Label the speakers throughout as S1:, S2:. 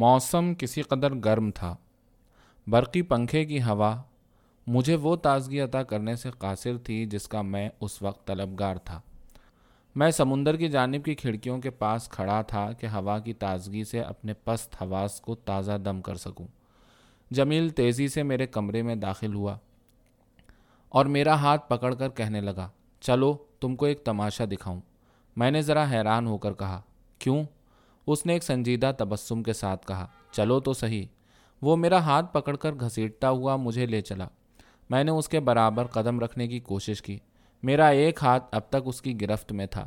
S1: موسم کسی قدر گرم تھا۔ برقی پنکھے کی ہوا۔ مجھے وہ تازگی عطا کرنے سے قاصر تھی جس کا میں اس وقت طلبگار تھا۔ میں سمندر کی جانب کی کھڑکیوں کے پاس کھڑا تھا کہ ہوا کی تازگی سے اپنے پست حواس کو تازہ دم کر سکوں۔ جمیل تیزی سے میرے کمرے میں داخل ہوا اور میرا ہاتھ پکڑ کر کہنے لگا، چلو، تم کو ایک تماشا دکھاؤں۔ میں نے ذرا حیران ہو کر کہا، کیوں؟ اس نے ایک سنجیدہ تبسم کے ساتھ کہا، چلو تو صحیح۔ وہ میرا ہاتھ پکڑ کر گھسیٹتا ہوا مجھے لے چلا۔ میں نے اس کے برابر قدم رکھنے کی کوشش کی۔ میرا ایک ہاتھ اب تک اس کی گرفت میں تھا۔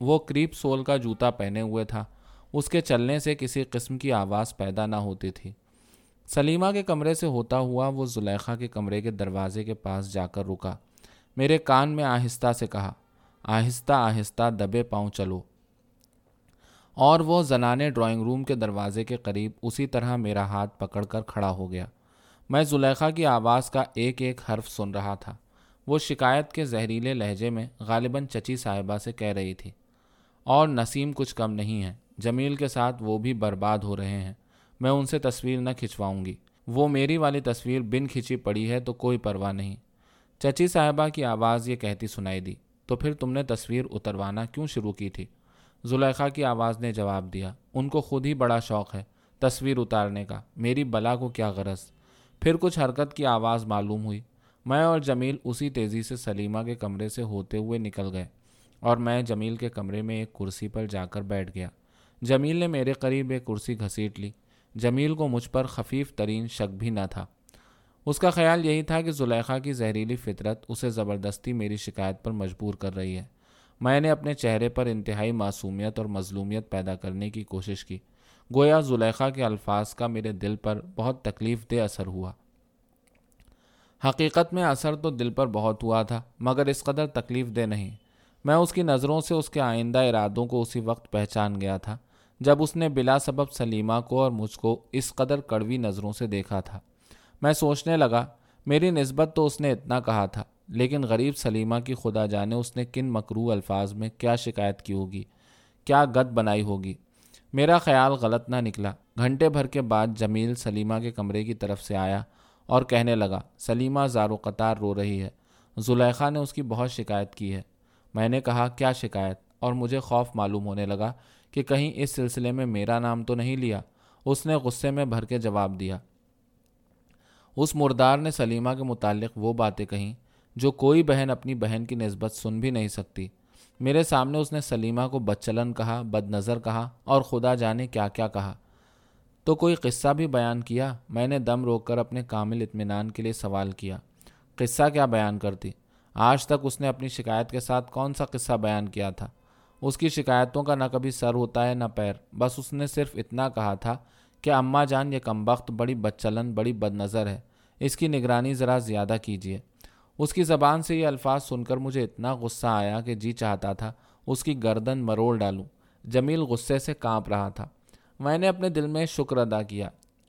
S1: وہ کریپ سول کا جوتا پہنے ہوئے تھا۔ اس کے چلنے سے کسی قسم کی آواز پیدا نہ ہوتی تھی۔ سلیمہ کے کمرے سے ہوتا ہوا وہ زلیخا کے کمرے کے دروازے کے پاس جا کر رکا۔ میرے کان میں آہستہ سے کہا، آہستہ آہستہ دبے پاؤں چلو۔ اور وہ زنانے ڈرائنگ روم کے دروازے کے قریب اسی طرح میرا ہاتھ پکڑ کر کھڑا ہو گیا۔ میں زلیخا کی آواز کا ایک ایک حرف سن رہا تھا۔ وہ شکایت کے زہریلے لہجے میں غالباً چچی صاحبہ سے کہہ رہی تھی۔ اور نسیم کچھ کم نہیں ہے۔ جمیل کے ساتھ وہ بھی برباد ہو رہے ہیں۔ میں ان سے تصویر نہ کھنچواؤں گی۔ وہ میری والی تصویر بن کھینچی پڑی ہے تو کوئی پرواہ نہیں۔ چچی صاحبہ کی آواز یہ کہتی سنائی دی۔ تو پھر تم نے تصویر اتروانا کیوں شروع کی تھی؟ زلیخا کی آواز نے جواب دیا، ان کو خود ہی بڑا شوق ہے تصویر اتارنے کا، میری بلا کو کیا غرض؟ پھر کچھ حرکت کی آواز معلوم ہوئی۔ میں اور جمیل اسی تیزی سے سلیمہ کے کمرے سے ہوتے ہوئے نکل گئے اور میں جمیل کے کمرے میں ایک کرسی پر جا کر بیٹھ گیا۔ جمیل نے میرے قریب ایک کرسی گھسیٹ لی۔ جمیل کو مجھ پر خفیف ترین شک بھی نہ تھا۔ اس کا خیال یہی تھا کہ زلیخا کی زہریلی فطرت اسے زبردستی میری شکایت پر مجبور کر رہی ہے۔ میں نے اپنے چہرے پر انتہائی معصومیت اور مظلومیت پیدا کرنے کی کوشش کی۔ گویا زلیخا کے الفاظ کا میرے دل پر بہت تکلیف دہ اثر ہوا۔ حقیقت میں اثر تو دل پر بہت ہوا تھا، مگر اس قدر تکلیف دہ نہیں۔ میں اس کی نظروں سے اس کے آئندہ ارادوں کو اسی وقت پہچان گیا تھا، جب اس نے بلا سبب سلیمہ کو اور مجھ کو اس قدر کڑوی نظروں سے دیکھا تھا۔ میں سوچنے لگا، میری نسبت تو اس نے اتنا کہا تھا۔ لیکن غریب سلیمہ کی خدا جانے اس نے کن مکرو الفاظ میں کیا شکایت کی ہوگی؟ کیا گد بنائی ہوگی؟ میرا خیال غلط نہ نکلا۔ گھنٹے بھر کے بعد جمیل سلیمہ کے کمرے کی طرف سے آیا اور کہنے لگا، سلیمہ زار و قطار رو رہی ہے۔ زلیخا نے اس کی بہت شکایت کی ہے۔ میں نے کہا، کیا شکایت؟ اور مجھے خوف معلوم ہونے لگا کہ کہیں اس سلسلے میں میرا نام تو نہیں لیا۔ اس نے غصے میں بھر کے جواب دیا۔ اس مردار نے سلیمہ کے متعلق وہ باتیں کہیں۔ جو کوئی بہن اپنی بہن کی نسبت سن بھی نہیں سکتی۔ میرے سامنے اس نے سلیمہ کو بدچلن کہا بد نظر کہا اور خدا جانے کیا کیا کہا۔ تو کوئی قصہ بھی بیان کیا؟ میں نے دم روک کر اپنے کامل اطمینان کے لیے سوال کیا۔ قصہ کیا بیان کرتی؟ آج تک اس نے اپنی شکایت کے ساتھ کون سا قصہ بیان کیا تھا؟ اس کی شکایتوں کا نہ کبھی سر ہوتا ہے نہ پیر۔ بس اس نے صرف اتنا کہا تھا کہ اماں جان، یہ کمبخت بڑی بدچلن، بڑی بد نظر ہے۔ اس کی نگرانی ذرا زیادہ کیجیے اس کی زبان سے یہ الفاظ سن کر مجھے اتنا غصہ آیا کہ جی چاہتا تھا اس کی گردن مروڑ ڈالوں۔ جمیل غصے سے کانپ رہا تھا۔ میں نے اپنے دل میں شکر ادا کیا۔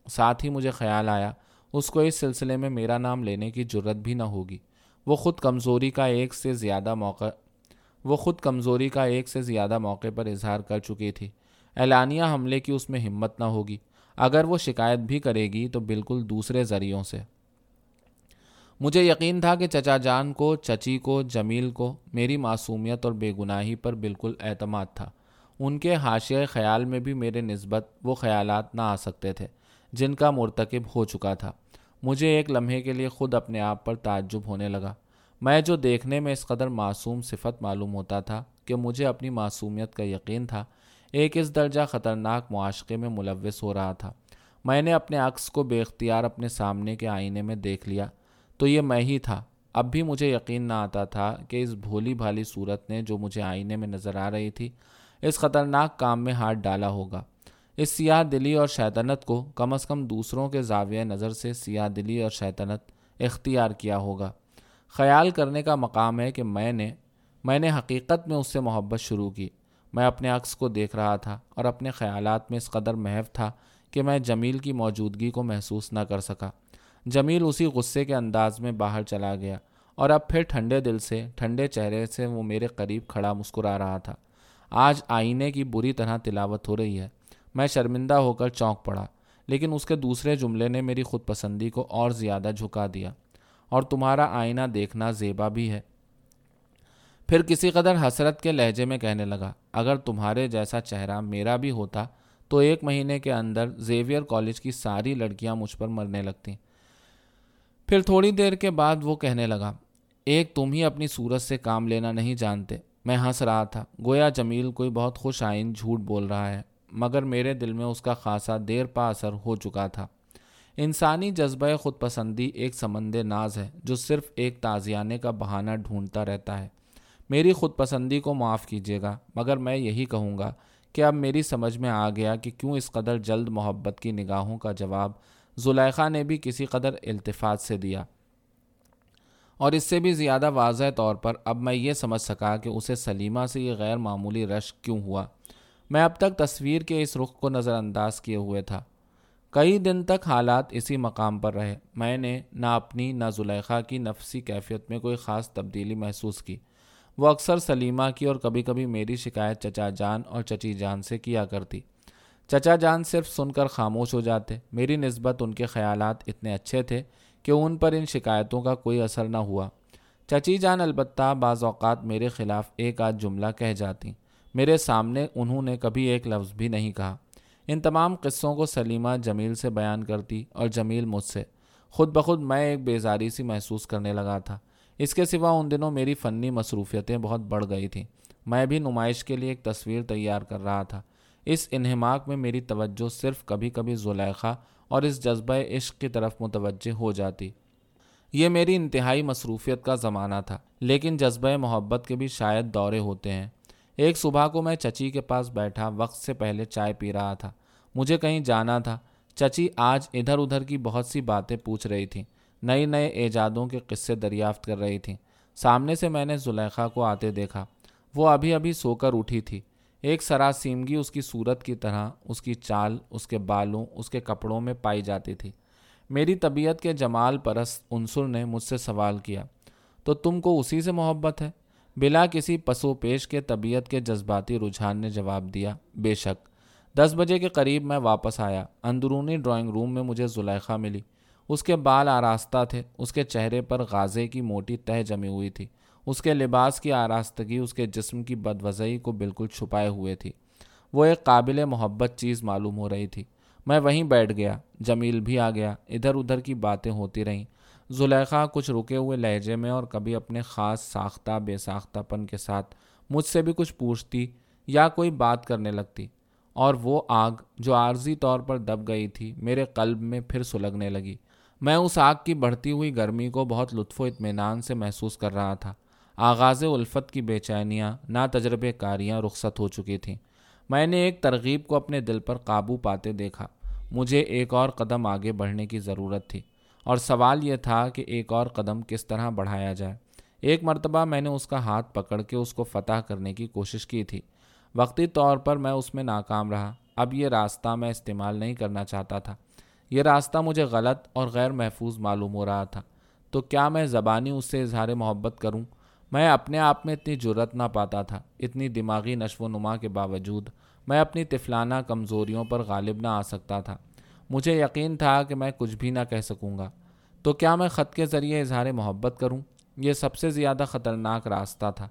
S1: ساتھ ہی مجھے خیال آیا، اس کو اس سلسلے میں میرا نام لینے کی جرت بھی نہ ہوگی۔ وہ خود کمزوری کا ایک سے زیادہ موقع، وہ خود کمزوری کا ایک سے زیادہ موقع پر اظہار کر چکی تھی اعلانیہ حملے کی اس میں ہمت نہ ہوگی۔ اگر وہ شکایت بھی کرے گی تو بالکل دوسرے ذریعوں سے۔ مجھے یقین تھا کہ چچا جان کو، چچی کو، جمیل کو میری معصومیت اور بے گناہی پر بالکل اعتماد تھا۔ ان کے حاشیہ خیال میں بھی میرے نسبت وہ خیالات نہ آ سکتے تھے جن کا مرتکب ہو چکا تھا۔ مجھے ایک لمحے کے لیے خود اپنے آپ پر تعجب ہونے لگا۔ میں جو دیکھنے میں اس قدر معصوم صفت معلوم ہوتا تھا کہ مجھے اپنی معصومیت کا یقین تھا، ایک اس درجہ خطرناک معاشقے میں ملوث ہو رہا تھا۔ میں نے اپنے عکس کو بے اختیار اپنے سامنے کے آئینے میں دیکھ لیا۔ تو یہ میں ہی تھا۔ اب بھی مجھے یقین نہ آتا تھا کہ اس بھولی بھالی صورت نے جو مجھے آئینے میں نظر آ رہی تھی، اس خطرناک کام میں ہاتھ ڈالا ہوگا۔ اس سیاہ دلی اور شیطنت کو کم از کم دوسروں کے زاویہ نظر سے سیاہ دلی اور شیطنت اختیار کیا ہوگا۔ خیال کرنے کا مقام ہے کہ میں نے میں نے حقیقت میں اس سے محبت شروع کی۔ میں اپنے عکس کو دیکھ رہا تھا اور اپنے خیالات میں اس قدر محو تھا کہ میں جمیل کی موجودگی کو محسوس نہ کر سکا۔ جمیل اسی غصے کے انداز میں باہر چلا گیا اور اب پھر ٹھنڈے دل سے، ٹھنڈے چہرے سے وہ میرے قریب کھڑا مسکرا رہا تھا۔ آج آئینے کی بری طرح تلاوت ہو رہی ہے۔ میں شرمندہ ہو کر چونک پڑا، لیکن اس کے دوسرے جملے نے میری خود پسندی کو اور زیادہ جھکا دیا۔ اور تمہارا آئینہ دیکھنا زیبا بھی ہے۔ پھر کسی قدر حسرت کے لہجے میں کہنے لگا، اگر تمہارے جیسا چہرہ میرا بھی ہوتا تو ایک مہینے کے اندر زیویئر کالج کی ساری لڑکیاں مجھ پر مرنے لگتیں۔ پھر تھوڑی دیر کے بعد وہ کہنے لگا، ایک تم ہی اپنی صورت سے کام لینا نہیں جانتے۔ میں ہنس رہا تھا۔ گویا جمیل کوئی بہت خوش آئین جھوٹ بول رہا ہے، مگر میرے دل میں اس کا خاصا دیر پا اثر ہو چکا تھا۔ انسانی جذبہ خود پسندی ایک سمند ناز ہے، جو صرف ایک تازیانے کا بہانہ ڈھونڈتا رہتا ہے۔ میری خود پسندی کو معاف کیجیے گا، مگر میں یہی کہوں گا کہ اب میری سمجھ میں آ گیا کہ کیوں اس قدر جلد محبت کی نگاہوں کا جواب زلیخا نے بھی کسی قدر التفات سے دیا۔ اور اس سے بھی زیادہ واضح طور پر اب میں یہ سمجھ سکا کہ اسے سلیمہ سے یہ غیر معمولی رشک کیوں ہوا۔ میں اب تک تصویر کے اس رخ کو نظر انداز کیے ہوئے تھا۔ کئی دن تک حالات اسی مقام پر رہے۔ میں نے نہ اپنی نہ زلیخا کی نفسی کیفیت میں کوئی خاص تبدیلی محسوس کی۔ وہ اکثر سلیمہ کی اور کبھی کبھی میری شکایت چچا جان اور چچی جان سے کیا کرتی۔ چچا جان صرف سن کر خاموش ہو جاتے۔ میری نسبت ان کے خیالات اتنے اچھے تھے کہ ان پر ان شکایتوں کا کوئی اثر نہ ہوا۔ چچی جان البتہ بعض اوقات میرے خلاف ایک آدھ جملہ کہہ جاتی۔ میرے سامنے انہوں نے کبھی ایک لفظ بھی نہیں کہا۔ ان تمام قصوں کو سلیمہ جمیل سے بیان کرتی اور جمیل مجھ سے۔ خود بخود میں ایک بیزاری سی محسوس کرنے لگا تھا۔ اس کے سوا ان دنوں میری فنی مصروفیتیں بہت بڑھ گئی تھیں۔ میں بھی نمائش کے لیے ایک تصویر تیار کر رہا تھا۔ اس انہماک میں میری توجہ صرف کبھی کبھی زلیخا اور اس جذبہ عشق کی طرف متوجہ ہو جاتی۔ یہ میری انتہائی مصروفیت کا زمانہ تھا، لیکن جذبہ محبت کے بھی شاید دورے ہوتے ہیں۔ ایک صبح کو میں چچی کے پاس بیٹھا، وقت سے پہلے چائے پی رہا تھا۔ مجھے کہیں جانا تھا۔ چچی آج ادھر ادھر کی بہت سی باتیں پوچھ رہی تھیں۔ نئی نئے ایجادوں کے قصے دریافت کر رہی تھیں۔ سامنے سے میں نے زلیخا کو آتے دیکھا۔ وہ ابھی ابھی سو کر اٹھی تھی۔ ایک سراسیمگی اس کی صورت کی طرح اس کی چال، اس کے بالوں، اس کے کپڑوں میں پائی جاتی تھی۔ میری طبیعت کے جمال پرست عنصر نے مجھ سے سوال کیا، تو تم کو اسی سے محبت ہے؟ بلا کسی پسو پیش کے طبیعت کے جذباتی رجحان نے جواب دیا، بے شک۔ دس بجے کے قریب میں واپس آیا۔ اندرونی ڈرائنگ روم میں مجھے زلیخا ملی۔ اس کے بال آراستہ تھے، اس کے چہرے پر غازے کی موٹی تہ جمی ہوئی تھی۔ اس کے لباس کی آراستگی، اس کے جسم کی بدوزئی کو بالکل چھپائے ہوئے تھی۔ وہ ایک قابل محبت چیز معلوم ہو رہی تھی۔ میں وہیں بیٹھ گیا، جمیل بھی آ گیا، ادھر ادھر کی باتیں ہوتی رہیں۔ زلیخا کچھ رکے ہوئے لہجے میں اور کبھی اپنے خاص ساختہ، بے ساختہ پن کے ساتھ مجھ سے بھی کچھ پوچھتی یا کوئی بات کرنے لگتی۔ اور وہ آگ جو عارضی طور پر دب گئی تھی، میرے قلب میں پھر سلگنے لگی۔ میں اس آگ کی بڑھتی ہوئی گرمی کو بہت لطف و اطمینان سے محسوس کر رہا تھا۔ آغاز الفت کی بے چینیاں نا تجربے کاریاں رخصت ہو چکی تھیں۔ میں نے ایک ترغیب کو اپنے دل پر قابو پاتے دیکھا۔ مجھے ایک اور قدم آگے بڑھنے کی ضرورت تھی۔ اور سوال یہ تھا کہ ایک اور قدم کس طرح بڑھایا جائے۔ ایک مرتبہ میں نے اس کا ہاتھ پکڑ کے اس کو فتح کرنے کی کوشش کی تھی۔ وقتی طور پر میں اس میں ناکام رہا۔ اب یہ راستہ میں استعمال نہیں کرنا چاہتا تھا۔ یہ راستہ مجھے غلط اور غیر محفوظ معلوم ہو رہا تھا۔ تو کیا میں زبانی اس سے اظہار محبت کروں؟ میں اپنے آپ میں اتنی جرت نہ پاتا تھا، اتنی دماغی نشو و نما کے باوجود میں اپنی طفلانہ کمزوریوں پر غالب نہ آ سکتا تھا۔ مجھے یقین تھا کہ میں کچھ بھی نہ کہہ سکوں گا۔ تو کیا میں خط کے ذریعے اظہار محبت کروں؟ یہ سب سے زیادہ خطرناک راستہ تھا۔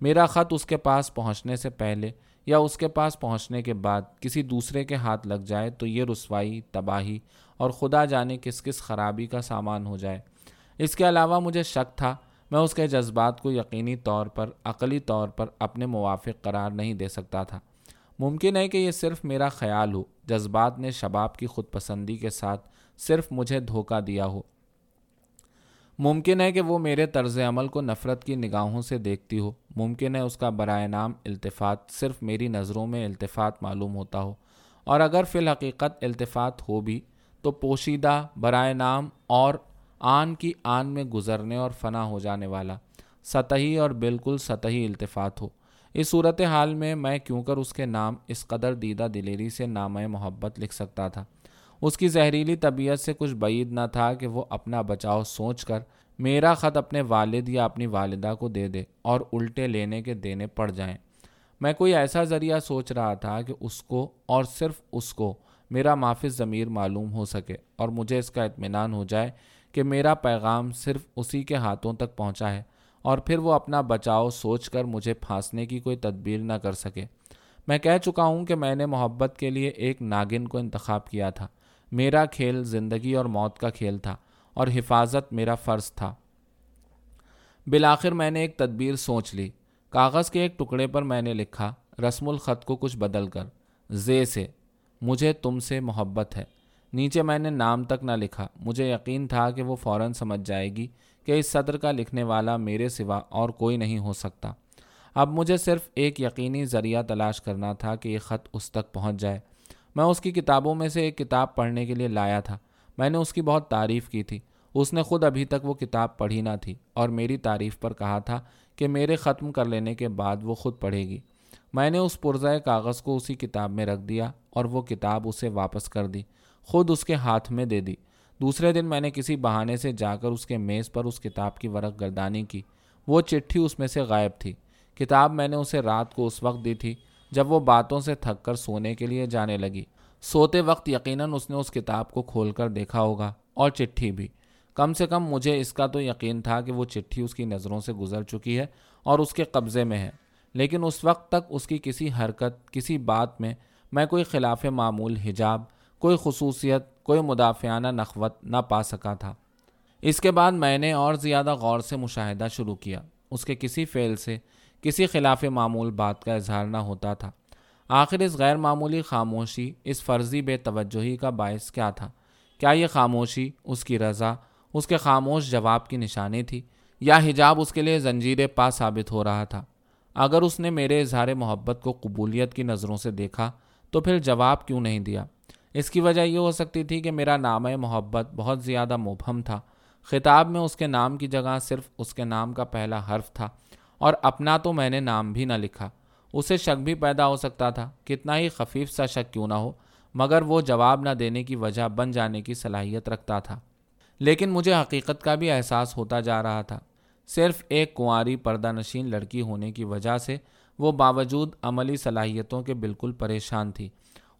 S1: میرا خط اس کے پاس پہنچنے سے پہلے یا اس کے پاس پہنچنے کے بعد کسی دوسرے کے ہاتھ لگ جائے تو یہ رسوائی، تباہی اور خدا جانے کس کس خرابی کا سامان ہو جائے۔ اس کے علاوہ مجھے شک تھا میں اس کے جذبات کو یقینی طور پر، عقلی طور پر اپنے موافق قرار نہیں دے سکتا تھا۔ ممکن ہے کہ یہ صرف میرا خیال ہو، جذبات نے شباب کی خود پسندی کے ساتھ صرف مجھے دھوکہ دیا ہو۔ ممکن ہے کہ وہ میرے طرز عمل کو نفرت کی نگاہوں سے دیکھتی ہو۔ ممکن ہے اس کا برائے نام التفات صرف میری نظروں میں التفات معلوم ہوتا ہو۔ اور اگر فی الحقیقت التفات ہو بھی، تو پوشیدہ، برائے نام اور آن کی آن میں گزرنے اور فنا ہو جانے والا سطحی اور بالکل سطحی التفات ہو۔ اس صورت حال میں میں کیوں کر اس کے نام اس قدر دیدہ دلیری سے نام محبت لکھ سکتا تھا؟ اس کی زہریلی طبیعت سے کچھ بعید نہ تھا کہ وہ اپنا بچاؤ سوچ کر میرا خط اپنے والد یا اپنی والدہ کو دے دے اور الٹے لینے کے دینے پڑ جائیں۔ میں کوئی ایسا ذریعہ سوچ رہا تھا کہ اس کو اور صرف اس کو میرا معافظ ضمیر معلوم ہو سکے اور مجھے اس کا اطمینان ہو جائے کہ میرا پیغام صرف اسی کے ہاتھوں تک پہنچا ہے اور پھر وہ اپنا بچاؤ سوچ کر مجھے پھانسنے کی کوئی تدبیر نہ کر سکے۔ میں کہہ چکا ہوں کہ میں نے محبت کے لیے ایک ناگن کو انتخاب کیا تھا۔ میرا کھیل زندگی اور موت کا کھیل تھا اور حفاظت میرا فرض تھا۔ بالآخر میں نے ایک تدبیر سوچ لی۔ کاغذ کے ایک ٹکڑے پر میں نے لکھا، رسم الخط کو کچھ بدل کر، زے سے، مجھے تم سے محبت ہے۔ نیچے میں نے نام تک نہ لکھا۔ مجھے یقین تھا کہ وہ فوراً سمجھ جائے گی کہ اس صدر کا لکھنے والا میرے سوا اور کوئی نہیں ہو سکتا۔ اب مجھے صرف ایک یقینی ذریعہ تلاش کرنا تھا کہ یہ خط اس تک پہنچ جائے۔ میں اس کی کتابوں میں سے ایک کتاب پڑھنے کے لیے لایا تھا۔ میں نے اس کی بہت تعریف کی تھی۔ اس نے خود ابھی تک وہ کتاب پڑھی نہ تھی اور میری تعریف پر کہا تھا کہ میرے ختم کر لینے کے بعد وہ خود پڑھے گی۔ میں نے اس پرزۂ کاغذ کو اسی کتاب میں رکھ دیا اور وہ کتاب اسے واپس کر دی۔ خود اس کے ہاتھ میں دے دی۔ دوسرے دن میں نے کسی بہانے سے جا کر اس کے میز پر اس کتاب کی ورق گردانی کی۔ وہ چٹھی اس میں سے غائب تھی۔ کتاب میں نے اسے رات کو اس وقت دی تھی جب وہ باتوں سے تھک کر سونے کے لیے جانے لگی۔ سوتے وقت یقیناً اس نے اس کتاب کو کھول کر دیکھا ہوگا اور چٹھی بھی۔ کم سے کم مجھے اس کا تو یقین تھا کہ وہ چٹھی اس کی نظروں سے گزر چکی ہے اور اس کے قبضے میں ہے۔ لیکن اس وقت تک اس کی کسی حرکت، کسی بات میں میں کوئی خلاف معمول حجاب کوئی خصوصیت، کوئی مدافعانہ نخوت نہ پا سکا تھا۔ اس کے بعد میں نے اور زیادہ غور سے مشاہدہ شروع کیا۔ اس کے کسی فعل سے کسی خلاف معمول بات کا اظہار نہ ہوتا تھا۔ آخر اس غیر معمولی خاموشی، اس فرضی بے توجہی کا باعث کیا تھا؟ کیا یہ خاموشی اس کی رضا، اس کے خاموش جواب کی نشانی تھی؟ یا حجاب اس کے لیے زنجیر پا ثابت ہو رہا تھا؟ اگر اس نے میرے اظہار محبت کو قبولیت کی نظروں سے دیکھا تو پھر جواب کیوں نہیں دیا؟ اس کی وجہ یہ ہو سکتی تھی کہ میرا نام محبت، بہت زیادہ مبہم تھا۔ خطاب میں اس کے نام کی جگہ صرف اس کے نام کا پہلا حرف تھا اور اپنا تو میں نے نام بھی نہ لکھا۔ اسے شک بھی پیدا ہو سکتا تھا۔ کتنا ہی خفیف سا شک کیوں نہ ہو، مگر وہ جواب نہ دینے کی وجہ بن جانے کی صلاحیت رکھتا تھا۔ لیکن مجھے حقیقت کا بھی احساس ہوتا جا رہا تھا۔ صرف ایک کنواری پردہ نشین لڑکی ہونے کی وجہ سے وہ باوجود عملی صلاحیتوں کے بالکل پریشان تھی۔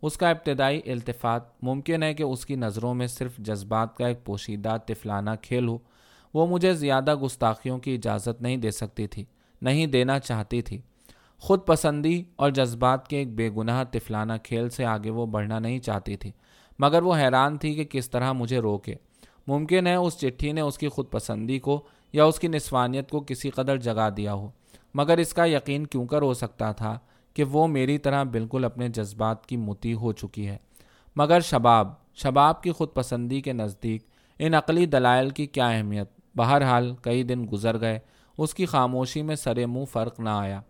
S1: اس کا ابتدائی التفات ممکن ہے کہ اس کی نظروں میں صرف جذبات کا ایک پوشیدہ طفلانہ کھیل ہو۔ وہ مجھے زیادہ گستاخیوں کی اجازت نہیں دے سکتی تھی، نہیں دینا چاہتی تھی۔ خود پسندی اور جذبات کے ایک بے گناہ طفلانہ کھیل سے آگے وہ بڑھنا نہیں چاہتی تھی، مگر وہ حیران تھی کہ کس طرح مجھے روکے۔ ممکن ہے اس چٹھی نے اس کی خود پسندی کو یا اس کی نسوانیت کو کسی قدر جگا دیا ہو، مگر اس کا یقین کیوں کر ہو سکتا تھا؟ کہ وہ میری طرح بالکل اپنے جذبات کی متی ہو چکی ہے۔ مگر شباب شباب کی خود پسندی کے نزدیک ان عقلی دلائل کی کیا اہمیت؟ بہرحال، کئی دن گزر گئے، اس کی خاموشی میں سر منہ فرق نہ آیا۔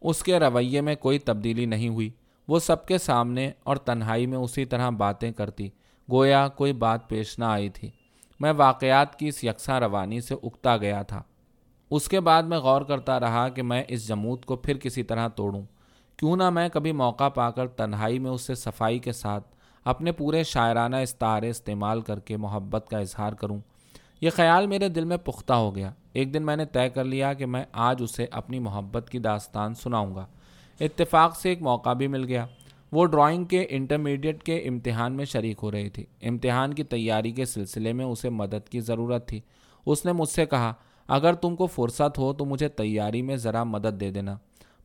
S1: اس کے رویے میں کوئی تبدیلی نہیں ہوئی۔ وہ سب کے سامنے اور تنہائی میں اسی طرح باتیں کرتی۔ گویا کوئی بات پیش نہ آئی تھی۔ میں واقعات کی اس یکساں روانی سے اکتا گیا تھا۔ اس کے بعد میں غور کرتا رہا کہ میں اس جمود کو پھر کسی طرح توڑوں۔ کیوں نہ میں کبھی موقع پا کر تنہائی میں اس سے صفائی کے ساتھ اپنے پورے شاعرانہ استعارے استعمال کر کے محبت کا اظہار کروں۔ یہ خیال میرے دل میں پختہ ہو گیا۔ ایک دن میں نے طے کر لیا کہ میں آج اسے اپنی محبت کی داستان سناؤں گا۔ اتفاق سے ایک موقع بھی مل گیا۔ وہ ڈرائنگ کے انٹرمیڈیٹ کے امتحان میں شریک ہو رہی تھی۔ امتحان کی تیاری کے سلسلے میں اسے مدد کی ضرورت تھی۔ اس نے مجھ سے کہا، اگر تم کو فرصت ہو تو مجھے تیاری میں ذرا مدد دے دینا۔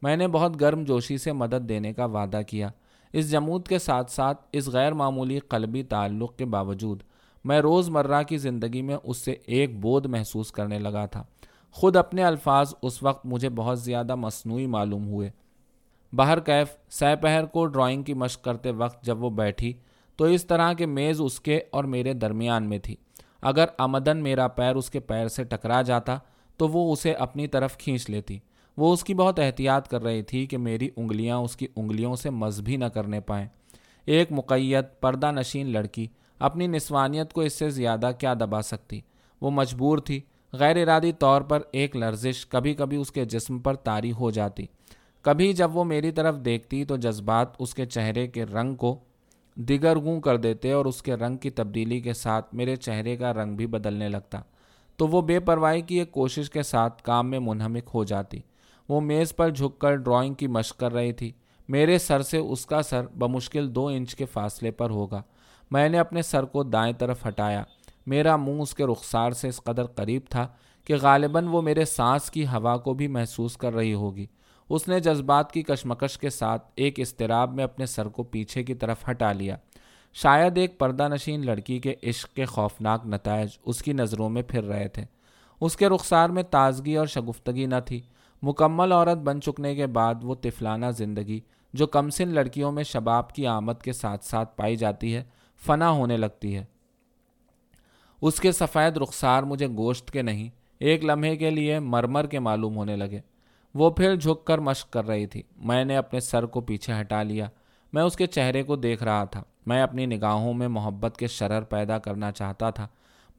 S1: میں نے بہت گرم جوشی سے مدد دینے کا وعدہ کیا۔ اس جمود کے ساتھ ساتھ اس غیر معمولی قلبی تعلق کے باوجود میں روز مرہ کی زندگی میں اس سے ایک بودھ محسوس کرنے لگا تھا۔ خود اپنے الفاظ اس وقت مجھے بہت زیادہ مصنوعی معلوم ہوئے۔ باہر کیف سہ پہر کو ڈرائنگ کی مشق کرتے وقت جب وہ بیٹھی تو اس طرح کے میز اس کے اور میرے درمیان میں تھی۔ اگر آمدن میرا پیر اس کے پیر سے ٹکرا جاتا تو وہ اسے اپنی طرف کھینچ لیتی۔ وہ اس کی بہت احتیاط کر رہی تھی کہ میری انگلیاں اس کی انگلیوں سے مذہبی نہ کرنے پائیں۔ ایک مقیت پردہ نشین لڑکی، اپنی نسوانیت کو اس سے زیادہ کیا دبا سکتی؟ وہ مجبور تھی۔ غیر ارادی طور پر ایک لرزش کبھی کبھی اس کے جسم پر طاری ہو جاتی۔ کبھی جب وہ میری طرف دیکھتی تو جذبات اس کے چہرے کے رنگ کو دیگر گوں کر دیتے اور اس کے رنگ کی تبدیلی کے ساتھ میرے چہرے کا رنگ بھی بدلنے لگتا۔ تو وہ بے پرواہی کی ایک کوشش کے ساتھ کام میں منہمک ہو جاتی۔ وہ میز پر جھک کر ڈرائنگ کی مشق کر رہی تھی۔ میرے سر سے اس کا سر بمشکل دو انچ کے فاصلے پر ہوگا۔ میں نے اپنے سر کو دائیں طرف ہٹایا۔ میرا منہ اس کے رخسار سے اس قدر قریب تھا کہ غالباً وہ میرے سانس کی ہوا کو بھی محسوس کر رہی ہوگی۔ اس نے جذبات کی کشمکش کے ساتھ ایک اضطراب میں اپنے سر کو پیچھے کی طرف ہٹا لیا۔ شاید ایک پردہ نشین لڑکی کے عشق کے خوفناک نتائج اس کی نظروں میں پھر رہے تھے۔ اس کے رخسار میں تازگی اور شگفتگی نہ تھی۔ مکمل عورت بن چکنے کے بعد وہ طفلانہ زندگی، جو کمسن لڑکیوں میں شباب کی آمد کے ساتھ ساتھ پائی جاتی ہے، فنا ہونے لگتی ہے۔ اس کے سفید رخسار مجھے گوشت کے نہیں، ایک لمحے کے لیے مرمر کے معلوم ہونے لگے۔ وہ پھر جھک کر مشق کر رہی تھی۔ میں نے اپنے سر کو پیچھے ہٹا لیا۔ میں اس کے چہرے کو دیکھ رہا تھا۔ میں اپنی نگاہوں میں محبت کے شرر پیدا کرنا چاہتا تھا۔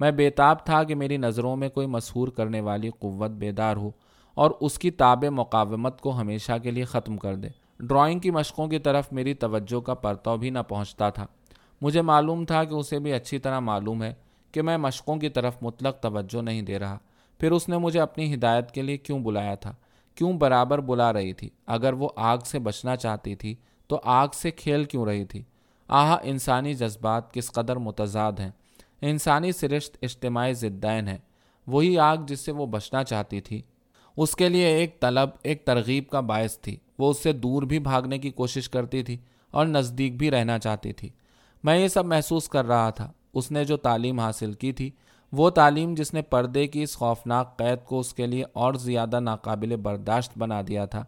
S1: میں بیتاب تھا کہ میری نظروں میں کوئی مسحور کرنے والی قوت بیدار ہو۔ اور اس کی تاب مقاومت کو ہمیشہ کے لیے ختم کر دے۔ ڈرائنگ کی مشقوں کی طرف میری توجہ کا پرتو بھی نہ پہنچتا تھا۔ مجھے معلوم تھا کہ اسے بھی اچھی طرح معلوم ہے کہ میں مشقوں کی طرف مطلق توجہ نہیں دے رہا۔ پھر اس نے مجھے اپنی ہدایت کے لیے کیوں بلایا تھا؟ کیوں برابر بلا رہی تھی؟ اگر وہ آگ سے بچنا چاہتی تھی تو آگ سے کھیل کیوں رہی تھی؟ آہا، انسانی جذبات کس قدر متضاد ہیں۔ انسانی سرشت اجتماعی زدین ہے وہی آگ جس سے وہ بچنا چاہتی تھی۔ اس کے لیے ایک طلب، ایک ترغیب کا باعث تھی۔ وہ اس سے دور بھی بھاگنے کی کوشش کرتی تھی اور نزدیک بھی رہنا چاہتی تھی۔ میں یہ سب محسوس کر رہا تھا۔ اس نے جو تعلیم حاصل کی تھی، وہ تعلیم جس نے پردے کی اس خوفناک قید کو اس کے لیے اور زیادہ ناقابل برداشت بنا دیا تھا،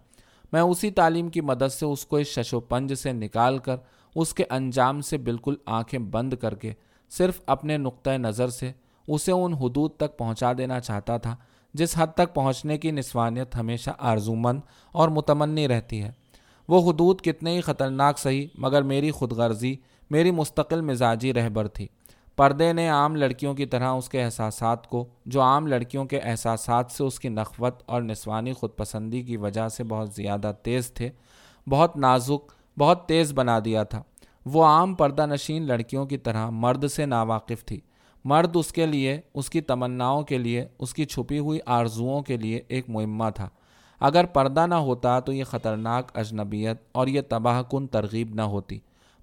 S1: میں اسی تعلیم کی مدد سے اس کو اس شش و پنج سے نکال کر، اس کے انجام سے بالکل آنکھیں بند کر کے، صرف اپنے نقطۂ نظر سے، اسے ان حدود تک پہنچا دینا چاہتا تھا جس حد تک پہنچنے کی نسوانیت ہمیشہ آرزومند اور متمنی رہتی ہے۔ وہ حدود کتنے ہی خطرناک صحیح مگر میری خود غرضی، میری مستقل مزاجی رہبر تھی۔ پردے نے عام لڑکیوں کی طرح اس کے احساسات کو، جو عام لڑکیوں کے احساسات سے اس کی نخوت اور نسوانی خود پسندی کی وجہ سے بہت زیادہ تیز تھے، بہت نازک، بہت تیز بنا دیا تھا۔ وہ عام پردہ نشین لڑکیوں کی طرح مرد سے ناواقف تھی۔ مرد اس کے لیے، اس کی تمناؤں کے لیے، اس کی چھپی ہوئی آرزوؤں کے لیے ایک مہمہ تھا۔ اگر پردہ نہ ہوتا تو یہ خطرناک اجنبیت اور یہ تباہ کن ترغیب نہ ہوتی۔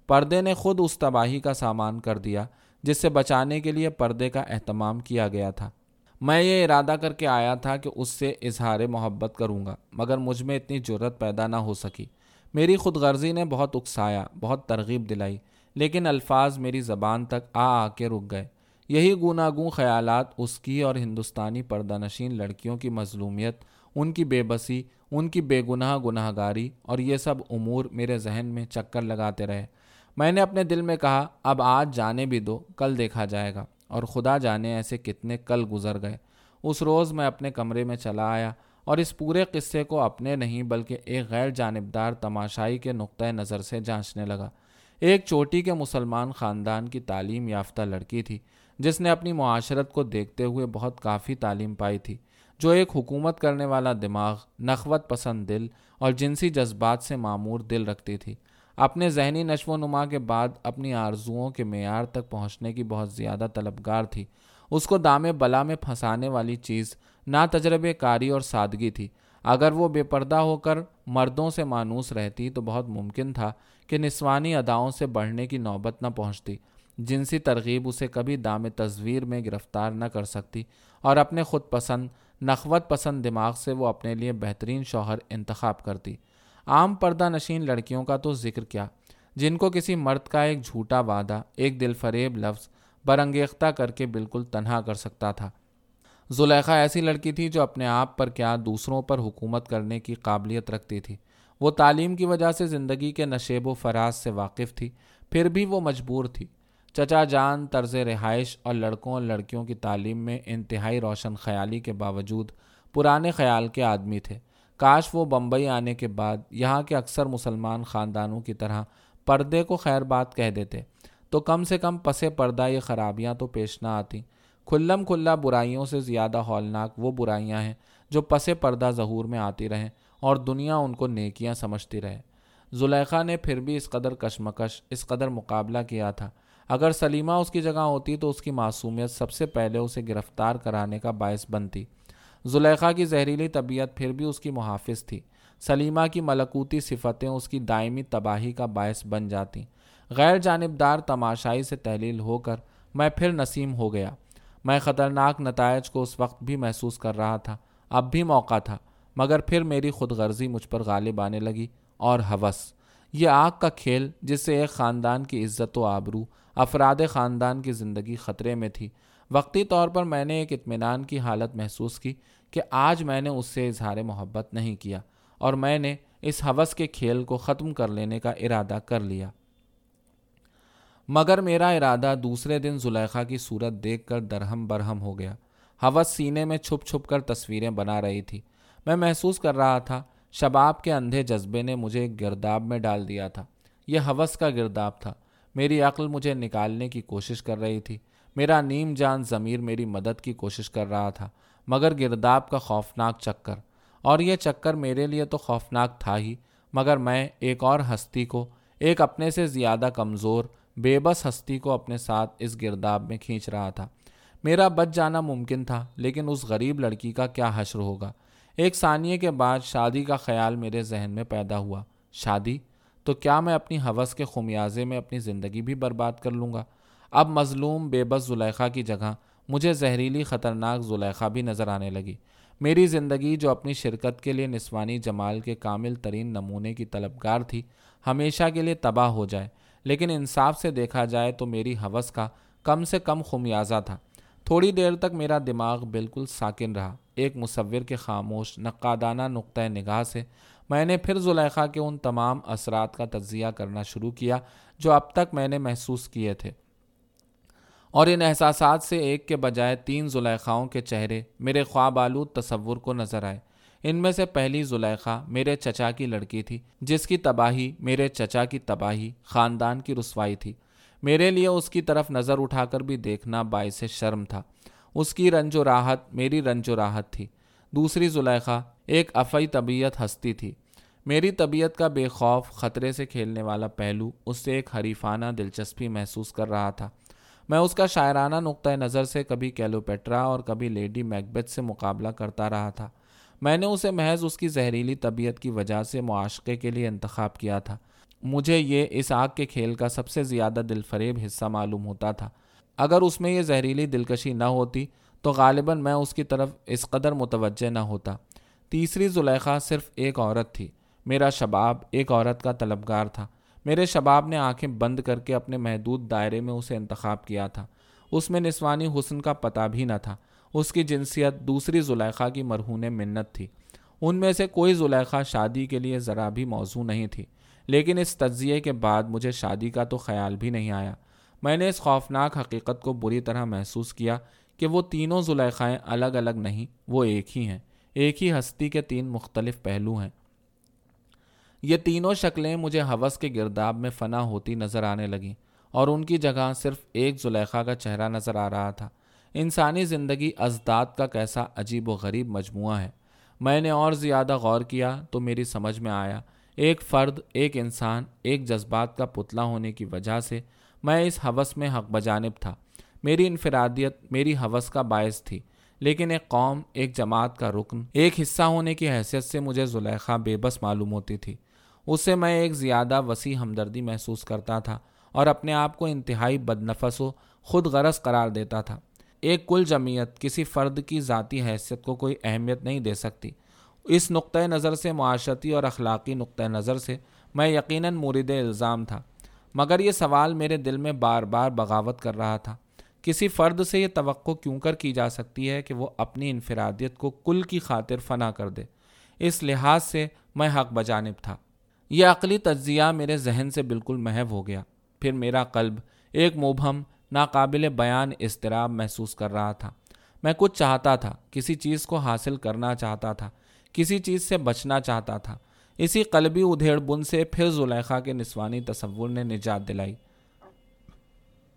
S1: پردے نے خود اس تباہی کا سامان کر دیا، جس سے بچانے کے لیے پردے کا اہتمام کیا گیا تھا۔ میں یہ ارادہ کر کے آیا تھا کہ اس سے اظہار محبت کروں گا، مگر مجھ میں اتنی جرت پیدا نہ ہو سکی۔ میری خود غرضی نے بہت اکسایا، بہت ترغیب دلائی، لیکن الفاظ میری زبان تک آ آ کے رک گئے۔ یہی گوناگوں خیالات اس کی اور ہندوستانی پردہ نشین لڑکیوں کی مظلومیت، ان کی بے بسی، ان کی بے گناہ گناہ گاری اور یہ سب امور میرے ذہن میں چکر لگاتے رہے۔ میں نے اپنے دل میں کہا، اب آج جانے بھی دو، کل دیکھا جائے گا۔ اور خدا جانے ایسے کتنے کل گزر گئے۔ اس روز میں اپنے کمرے میں چلا آیا اور اس پورے قصے کو اپنے نہیں بلکہ ایک غیر جانبدار تماشائی کے نقطۂ نظر سے جانچنے لگا۔ ایک چوٹی کے مسلمان خاندان کی تعلیم یافتہ لڑکی تھی۔ جس نے اپنی معاشرت کو دیکھتے ہوئے بہت کافی تعلیم پائی تھی، جو ایک حکومت کرنے والا دماغ، نخوت پسند دل اور جنسی جذبات سے معمور دل رکھتی تھی۔ اپنے ذہنی نشو و نما کے بعد اپنی آرزوؤں کے معیار تک پہنچنے کی بہت زیادہ طلبگار تھی۔ اس کو دام بلا میں پھنسانے والی چیز نا تجربے کاری اور سادگی تھی۔ اگر وہ بے پردہ ہو کر مردوں سے مانوس رہتی تو بہت ممکن تھا کہ نسوانی اداؤں سے بڑھنے کی نوبت نہ پہنچتی۔ جنسی ترغیب اسے کبھی دام تصویر میں گرفتار نہ کر سکتی اور اپنے خود پسند، نخوت پسند دماغ سے وہ اپنے لیے بہترین شوہر انتخاب کرتی۔ عام پردہ نشین لڑکیوں کا تو ذکر کیا، جن کو کسی مرد کا ایک جھوٹا وعدہ، ایک دل فریب لفظ برنگیختہ کر کے بالکل تنہا کر سکتا تھا۔ زلیخا ایسی لڑکی تھی جو اپنے آپ پر کیا دوسروں پر حکومت کرنے کی قابلیت رکھتی تھی۔ وہ تعلیم کی وجہ سے زندگی کے نشیب و فراز سے واقف تھی، پھر بھی وہ مجبور تھی۔ چچا جان طرز رہائش اور لڑکوں اور لڑکیوں کی تعلیم میں انتہائی روشن خیالی کے باوجود پرانے خیال کے آدمی تھے۔ کاش وہ بمبئی آنے کے بعد یہاں کے اکثر مسلمان خاندانوں کی طرح پردے کو خیر بات کہہ دیتے۔ تو کم سے کم پس پردہ یہ خرابیاں تو پیش نہ آتی۔ کھلم کھلا برائیوں سے زیادہ ہولناک وہ برائیاں ہیں جو پس پردہ ظہور میں آتی رہیں اور دنیا ان کو نیکیاں سمجھتی رہے۔ زلیخا نے پھر بھی اس قدر کشمکش، اس قدر مقابلہ کیا تھا۔ اگر سلیمہ اس کی جگہ ہوتی تو اس کی معصومیت سب سے پہلے اسے گرفتار کرانے کا باعث بنتی۔ زلیخا کی زہریلی طبیعت پھر بھی اس کی محافظ تھی۔ سلیمہ کی ملکوتی صفتیں اس کی دائمی تباہی کا باعث بن جاتی۔ غیر جانبدار تماشائی سے تحلیل ہو کر میں پھر نسیم ہو گیا۔ میں خطرناک نتائج کو اس وقت بھی محسوس کر رہا تھا۔ اب بھی موقع تھا، مگر پھر میری خود غرضی مجھ پر غالب آنے لگی اور حوث۔ یہ آگ کا کھیل جس سے ایک خاندان کی عزت و آبرو، افراد خاندان کی زندگی خطرے میں تھی۔ وقتی طور پر میں نے ایک اطمینان کی حالت محسوس کی کہ آج میں نے اس سے اظہار محبت نہیں کیا اور میں نے اس حوث کے کھیل کو ختم کر لینے کا ارادہ کر لیا۔ مگر میرا ارادہ دوسرے دن زلیخا کی صورت دیکھ کر درہم برہم ہو گیا۔ حوث سینے میں چھپ چھپ کر تصویریں بنا رہی تھی۔ میں محسوس کر رہا تھا شباب کے اندھے جذبے نے مجھے ایک گرداب میں ڈال دیا تھا۔ یہ حوث کا گرداب تھا۔ میری عقل مجھے نکالنے کی کوشش کر رہی تھی۔ میرا نیم جان ضمیر میری مدد کی کوشش کر رہا تھا، مگر گرداب کا خوفناک چکر۔ اور یہ چکر میرے لیے تو خوفناک تھا ہی، مگر میں ایک اور ہستی کو، ایک اپنے سے زیادہ کمزور، بے بس ہستی کو اپنے ساتھ اس گرداب میں کھینچ رہا تھا۔ میرا بچ جانا ممکن تھا، لیکن اس غریب لڑکی کا کیا حشر ہوگا؟ ایک ثانیے کے بعد شادی کا خیال میرے ذہن میں پیدا ہوا۔ شادی؟ تو کیا میں اپنی حوث کے خمیازے میں اپنی زندگی بھی برباد کر لوں گا؟ اب مظلوم بے بس زلیخا کی جگہ مجھے زہریلی خطرناک زلیخا بھی نظر آنے لگی۔ میری زندگی جو اپنی شرکت کے لیے نسوانی جمال کے کامل ترین نمونے کی طلبگار تھی، ہمیشہ کے لیے تباہ ہو جائے، لیکن انصاف سے دیکھا جائے تو میری حوث کا کم سے کم خمیازہ تھا۔ تھوڑی دیر تک میرا دماغ بالکل ساکن رہا۔ ایک مصور کے خاموش، نقادانہ نقطۂ نگاہ سے میں نے پھر زلیخا کے ان تمام اثرات کا تجزیہ کرنا شروع کیا جو اب تک میں نے محسوس کیے تھے۔ اور ان احساسات سے ایک کے بجائے تین زلیخاؤں کے چہرے میرے خواب آلود تصور کو نظر آئے۔ ان میں سے پہلی زلیخا میرے چچا کی لڑکی تھی، جس کی تباہی میرے چچا کی تباہی، خاندان کی رسوائی تھی۔ میرے لیے اس کی طرف نظر اٹھا کر بھی دیکھنا باعث شرم تھا۔ اس کی رنج و راحت میری رنج و راحت تھی۔ دوسری زلیخا ایک افعی طبیعت ہستی تھی۔ میری طبیعت کا بے خوف خطرے سے کھیلنے والا پہلو اس سے ایک حریفانہ دلچسپی محسوس کر رہا تھا۔ میں اس کا شاعرانہ نقطۂ نظر سے کبھی کیلوپیٹرا اور کبھی لیڈی میکبت سے مقابلہ کرتا رہا تھا۔ میں نے اسے محض اس کی زہریلی طبیعت کی وجہ سے معاشقے کے لیے انتخاب کیا تھا۔ مجھے یہ اس آگ کے کھیل کا سب سے زیادہ دل فریب حصہ معلوم ہوتا تھا۔ اگر اس میں یہ زہریلی دلکشی نہ ہوتی، تو غالباً میں اس کی طرف اس قدر متوجہ نہ ہوتا۔ تیسری زلیخا صرف ایک عورت تھی۔ میرا شباب ایک عورت کا طلبگار تھا۔ میرے شباب نے آنکھیں بند کر کے اپنے محدود دائرے میں اسے انتخاب کیا تھا۔ اس میں نسوانی حسن کا پتہ بھی نہ تھا۔ اس کی جنسیت دوسری زلیخا کی مرہون منت تھی۔ ان میں سے کوئی زلیخا شادی کے لیے ذرا بھی موضوع نہیں تھی۔ لیکن اس تجزیے کے بعد مجھے شادی کا تو خیال بھی نہیں آیا۔ میں نے اس خوفناک حقیقت کو بری طرح محسوس کیا کہ وہ تینوں زلیخائیں الگ الگ نہیں، وہ ایک ہی ہیں۔ ایک ہی ہستی کے تین مختلف پہلو ہیں۔ یہ تینوں شکلیں مجھے حوث کے گرداب میں فنا ہوتی نظر آنے لگیں اور ان کی جگہ صرف ایک زلیخا کا چہرہ نظر آ رہا تھا۔ انسانی زندگی ازداد کا کیسا عجیب و غریب مجموعہ ہے۔ میں نے اور زیادہ غور کیا تو میری سمجھ میں آیا ایک فرد، ایک انسان، ایک جذبات کا پتلا ہونے کی وجہ سے میں اس حوث میں حق بجانب تھا۔ میری انفرادیت، میری حوث کا باعث تھی، لیکن ایک قوم، ایک جماعت کا رکن، ایک حصہ ہونے کی حیثیت سے مجھے زلیخا بے بس معلوم ہوتی تھی۔ اس سے میں ایک زیادہ وسیع ہمدردی محسوس کرتا تھا اور اپنے آپ کو انتہائی بد نفس و خود غرض قرار دیتا تھا۔ ایک کل جمعیت کسی فرد کی ذاتی حیثیت کو کوئی اہمیت نہیں دے سکتی۔ اس نقطۂ نظر سے، معاشرتی اور اخلاقی نقطۂ نظر سے میں یقیناً مورد الزام تھا۔ مگر یہ سوال میرے دل میں بار بار بغاوت کر رہا تھا۔ کسی فرد سے یہ توقع کیوں کر کی جا سکتی ہے کہ وہ اپنی انفرادیت کو کل کی خاطر فنا کر دے؟ اس لحاظ سے میں حق بجانب تھا۔ یہ عقلی تجزیہ میرے ذہن سے بالکل محو ہو گیا۔ پھر میرا قلب ایک مبہم، ناقابل بیان، اضطراب محسوس کر رہا تھا۔ میں کچھ چاہتا تھا، کسی چیز کو حاصل کرنا چاہتا تھا۔ کسی چیز سے بچنا چاہتا تھا۔ اسی قلبی ادھیڑ بن سے پھر زلیخا کے نسوانی تصور نے نجات دلائی۔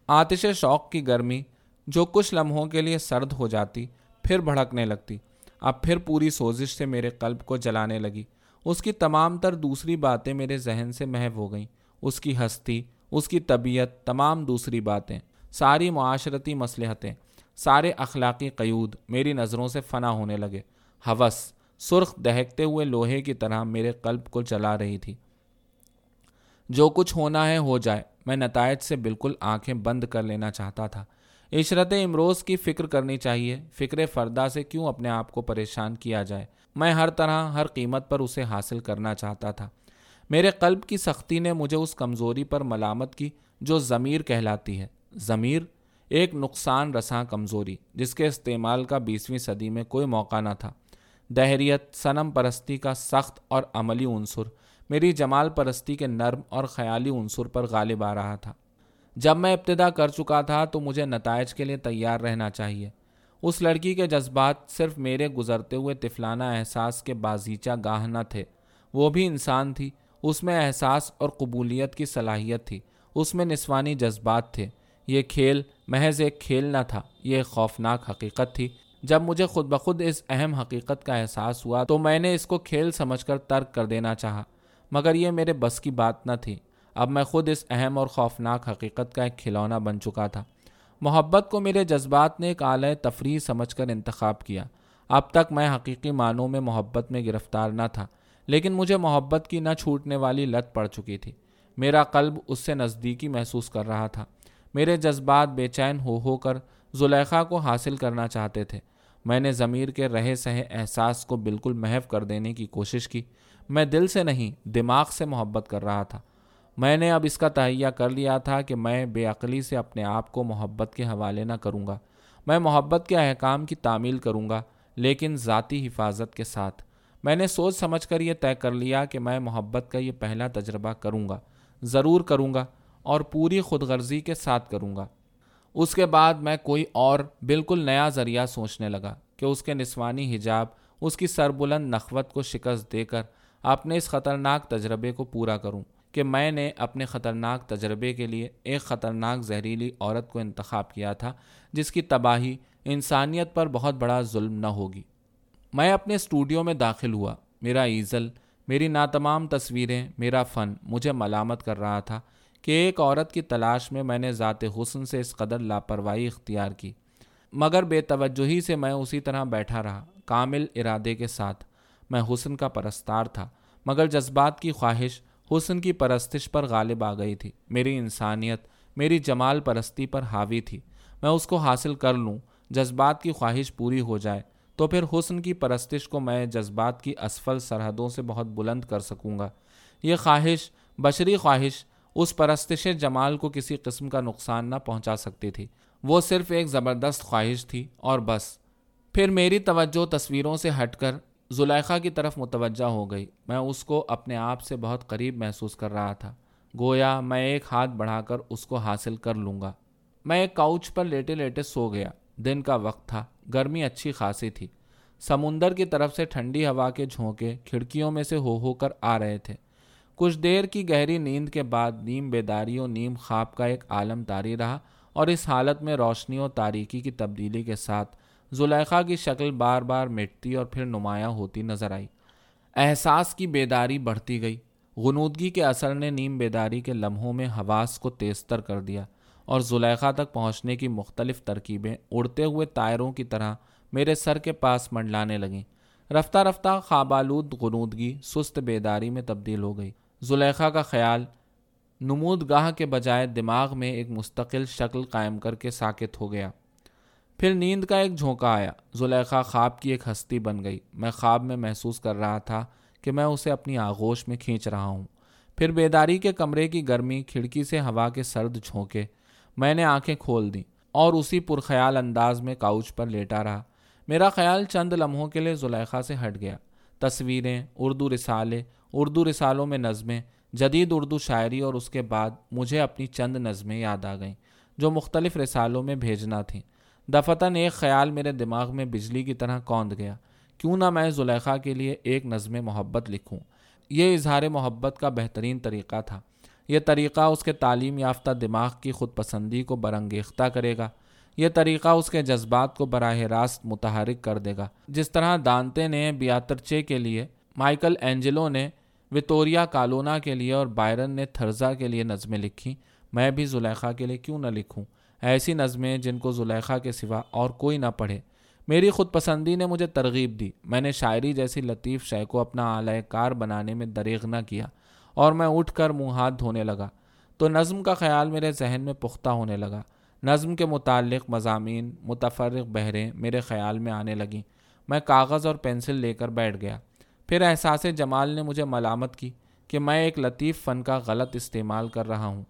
S1: آتش شوق کی گرمی، جو کچھ لمحوں کے لیے سرد ہو جاتی، پھر بھڑکنے لگتی۔ اب پھر پوری سوزش سے میرے قلب کو جلانے لگی۔ اس کی تمام تر دوسری باتیں میرے ذہن سے محو ہو گئیں۔ اس کی ہستی، اس کی طبیعت، تمام دوسری باتیں۔ ساری معاشرتی مصلحتیں، سارے اخلاقی قیود میری نظروں سے فنا ہونے لگے۔ حوث سرخ دہکتے ہوئے لوہے کی طرح میرے قلب کو چلا رہی تھی۔ جو کچھ ہونا ہے ہو جائے۔ میں نتائج سے بالکل آنکھیں بند کر لینا چاہتا تھا۔ عشرت امروز کی فکر کرنی چاہیے۔ فکر فردا سے کیوں اپنے آپ کو پریشان کیا جائے؟ میں ہر طرح، ہر قیمت پر اسے حاصل کرنا چاہتا تھا۔ میرے قلب کی سختی نے مجھے اس کمزوری پر ملامت کی جو ضمیر کہلاتی ہے۔ ضمیر؟ ایک نقصان رساں کمزوری، جس کے استعمال کا بیسویں صدی میں کوئی موقع نہ تھا۔ دہریت، صنم پرستی کا سخت اور عملی عنصر۔ میری جمال پرستی کے نرم اور خیالی عنصر پر غالب آ رہا تھا۔ جب میں ابتدا کر چکا تھا تو مجھے نتائج کے لیے تیار رہنا چاہیے۔ اس لڑکی کے جذبات صرف میرے گزرتے ہوئے تفلانہ احساس کے بازیچہ گاہ نہ تھے۔ وہ بھی انسان تھی۔ اس میں احساس اور قبولیت کی صلاحیت تھی۔ اس میں نسوانی جذبات تھے۔ یہ کھیل محض ایک کھیل نہ تھا، یہ خوفناک حقیقت تھی۔ جب مجھے خود بخود اس اہم حقیقت کا احساس ہوا تو میں نے اس کو کھیل سمجھ کر ترک کر دینا چاہا، مگر یہ میرے بس کی بات نہ تھی۔ اب میں خود اس اہم اور خوفناک حقیقت کا ایک کھلونا بن چکا تھا۔ محبت کو میرے جذبات نے ایک اعلی تفریح سمجھ کر انتخاب کیا۔ اب تک میں حقیقی معنوں میں محبت میں گرفتار نہ تھا، لیکن مجھے محبت کی نہ چھوٹنے والی لت پڑ چکی تھی۔ میرا قلب اس سے نزدیکی محسوس کر رہا تھا۔ میرے جذبات بے چین ہو ہو کر زلیخا کو حاصل کرنا چاہتے تھے۔ میں نے ضمیر کے رہے سہے احساس کو بالکل محو کر دینے کی کوشش کی۔ میں دل سے نہیں، دماغ سے محبت کر رہا تھا۔ میں نے اب اس کا تہیہ کر لیا تھا کہ میں بے عقلی سے اپنے آپ کو محبت کے حوالے نہ کروں گا۔ میں محبت کے احکام کی تعمیل کروں گا، لیکن ذاتی حفاظت کے ساتھ۔ میں نے سوچ سمجھ کر یہ طے کر لیا کہ میں محبت کا یہ پہلا تجربہ کروں گا، ضرور کروں گا اور پوری خود غرضی کے ساتھ کروں گا۔ اس کے بعد میں کوئی اور بالکل نیا ذریعہ سوچنے لگا کہ اس کے نسوانی حجاب، اس کی سربلند نخوت کو شکست دے کر اپنے اس خطرناک تجربے کو پورا کروں کہ میں نے اپنے خطرناک تجربے کے لیے ایک خطرناک زہریلی عورت کو انتخاب کیا تھا جس کی تباہی انسانیت پر بہت بڑا ظلم نہ ہوگی۔ میں اپنے اسٹوڈیو میں داخل ہوا، میرا ایزل، میری ناتمام تصویریں، میرا فن مجھے ملامت کر رہا تھا کہ ایک عورت کی تلاش میں میں نے ذات حسن سے اس قدر لاپرواہی اختیار کی، مگر بے توجہی سے میں اسی طرح بیٹھا رہا، کامل ارادے کے ساتھ۔ میں حسن کا پرستار تھا، مگر جذبات کی خواہش حسن کی پرستش پر غالب آ گئی تھی۔ میری انسانیت، میری جمال پرستی پر حاوی تھی۔ میں اس کو حاصل کر لوں، جذبات کی خواہش پوری ہو جائے، تو پھر حسن کی پرستش کو میں جذبات کی اسفل سرحدوں سے بہت بلند کر سکوں گا۔ یہ خواہش، بشری خواہش اس پرستش جمال کو کسی قسم کا نقصان نہ پہنچا سکتی تھی۔ وہ صرف ایک زبردست خواہش تھی اور بس۔ پھر میری توجہ تصویروں سے ہٹ کر زلیخا کی طرف متوجہ ہو گئی۔ میں اس کو اپنے آپ سے بہت قریب محسوس کر رہا تھا۔ گویا میں ایک ہاتھ بڑھا کر اس کو حاصل کر لوں گا۔ میں ایک کاؤچ پر لیٹے لیٹے سو گیا۔ دن کا وقت تھا۔ گرمی اچھی خاصی تھی۔ سمندر کی طرف سے ٹھنڈی ہوا کے جھونکے کھڑکیوں میں سے ہو ہو کر آ رہے تھے۔ کچھ دیر کی گہری نیند کے بعد نیم بیداری و نیم خواب کا ایک عالم تاری رہا اور اس حالت میں روشنی و تاریکی کی تبدیلی کے ساتھ زلیخا کی شکل بار بار مٹتی اور پھر نمایاں ہوتی نظر آئی۔ احساس کی بیداری بڑھتی گئی۔ غنودگی کے اثر نے نیم بیداری کے لمحوں میں حواس کو تیزتر کر دیا اور زلیخا تک پہنچنے کی مختلف ترکیبیں اڑتے ہوئے تائروں کی طرح میرے سر کے پاس منڈلانے لگیں۔ رفتہ رفتہ خوابالود غنودگی سست بیداری میں تبدیل ہو گئی۔ زلیخا کا خیال، نمود گاہ کے بجائے دماغ میں ایک مستقل شکل قائم کر کے ساکت ہو گیا۔ پھر نیند کا ایک جھونکا آیا۔ زلیخا خواب کی ایک ہستی بن گئی۔ میں خواب میں محسوس کر رہا تھا کہ میں اسے اپنی آغوش میں کھینچ رہا ہوں۔ پھر بیداری کے کمرے کی گرمی کھڑکی سے ہوا کے سرد جھونکے میں نے آنکھیں کھول دیں اور اسی پرخیال انداز میں کاؤچ پر لیٹا رہا۔ میرا خیال چند لمحوں کے لیے زلیخا سے ہٹ گیا۔ تصویریں، اردو رسالے، اردو رسالوں میں نظمیں، جدید اردو شاعری اور اس کے بعد مجھے اپنی چند نظمیں یاد آ گئیں جو مختلف رسالوں میں بھیجنا تھیں۔ دفتن ایک خیال میرے دماغ میں بجلی کی طرح کوند گیا۔ کیوں نہ میں زلیخا کے لیے ایک نظم محبت لکھوں؟ یہ اظہار محبت کا بہترین طریقہ تھا۔ یہ طریقہ اس کے تعلیم یافتہ دماغ کی خود پسندی کو برنگیختہ کرے گا۔ یہ طریقہ اس کے جذبات کو براہ راست متحرک کر دے گا۔ جس طرح دانتے نے بیاترچے کے لیے، مائیکل اینجلو نے وتوریا کالونا کے لیے اور بائرن نے تھرزا کے لیے نظمیں لکھیں، میں بھی زلیخا کے لیے کیوں نہ لکھوں؟ ایسی نظمیں جن کو زلیخا کے سوا اور کوئی نہ پڑھے۔ میری خود پسندی نے مجھے ترغیب دی۔ میں نے شاعری جیسی لطیف شے کو اپنا اعلی کار بنانے میں دریغ نہ کیا اور میں اٹھ کر منہ ہاتھ دھونے لگا۔ تو نظم کا خیال میرے ذہن میں پختہ ہونے لگا۔ نظم کے متعلق مضامین، متفرق بہریں میرے خیال میں آنے لگیں۔ میں کاغذ اور پینسل لے کر بیٹھ گیا۔ پھر احساس جمال نے مجھے ملامت کی کہ میں ایک لطیف فن کا غلط استعمال کر رہا ہوں۔